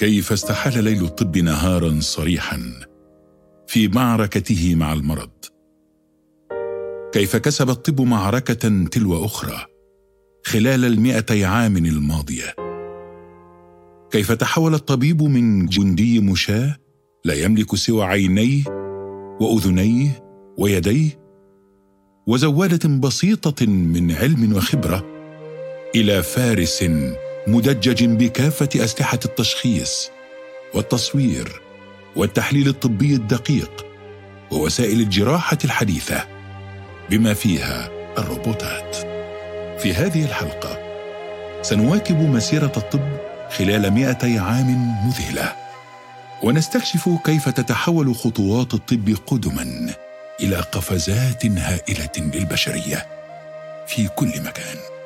كيف استحال ليل الطب نهارا صريحا في معركته مع المرض. كيف كسب الطب معركة تلو أخرى خلال المئتي عام الماضية. كيف تحول الطبيب من جندي مشاة لا يملك سوى عينيه وأذنيه ويديه وزوادة بسيطة من علم وخبرة إلى فارس مدجج بكافة أسلحة التشخيص والتصوير والتحليل الطبي الدقيق ووسائل الجراحة الحديثة بما فيها الروبوتات. في هذه الحلقة سنواكب مسيرة الطب خلال مئتي عام مذهلة ونستكشف كيف تتحول خطوات الطب قدما إلى قفزات هائلة للبشرية في كل مكان.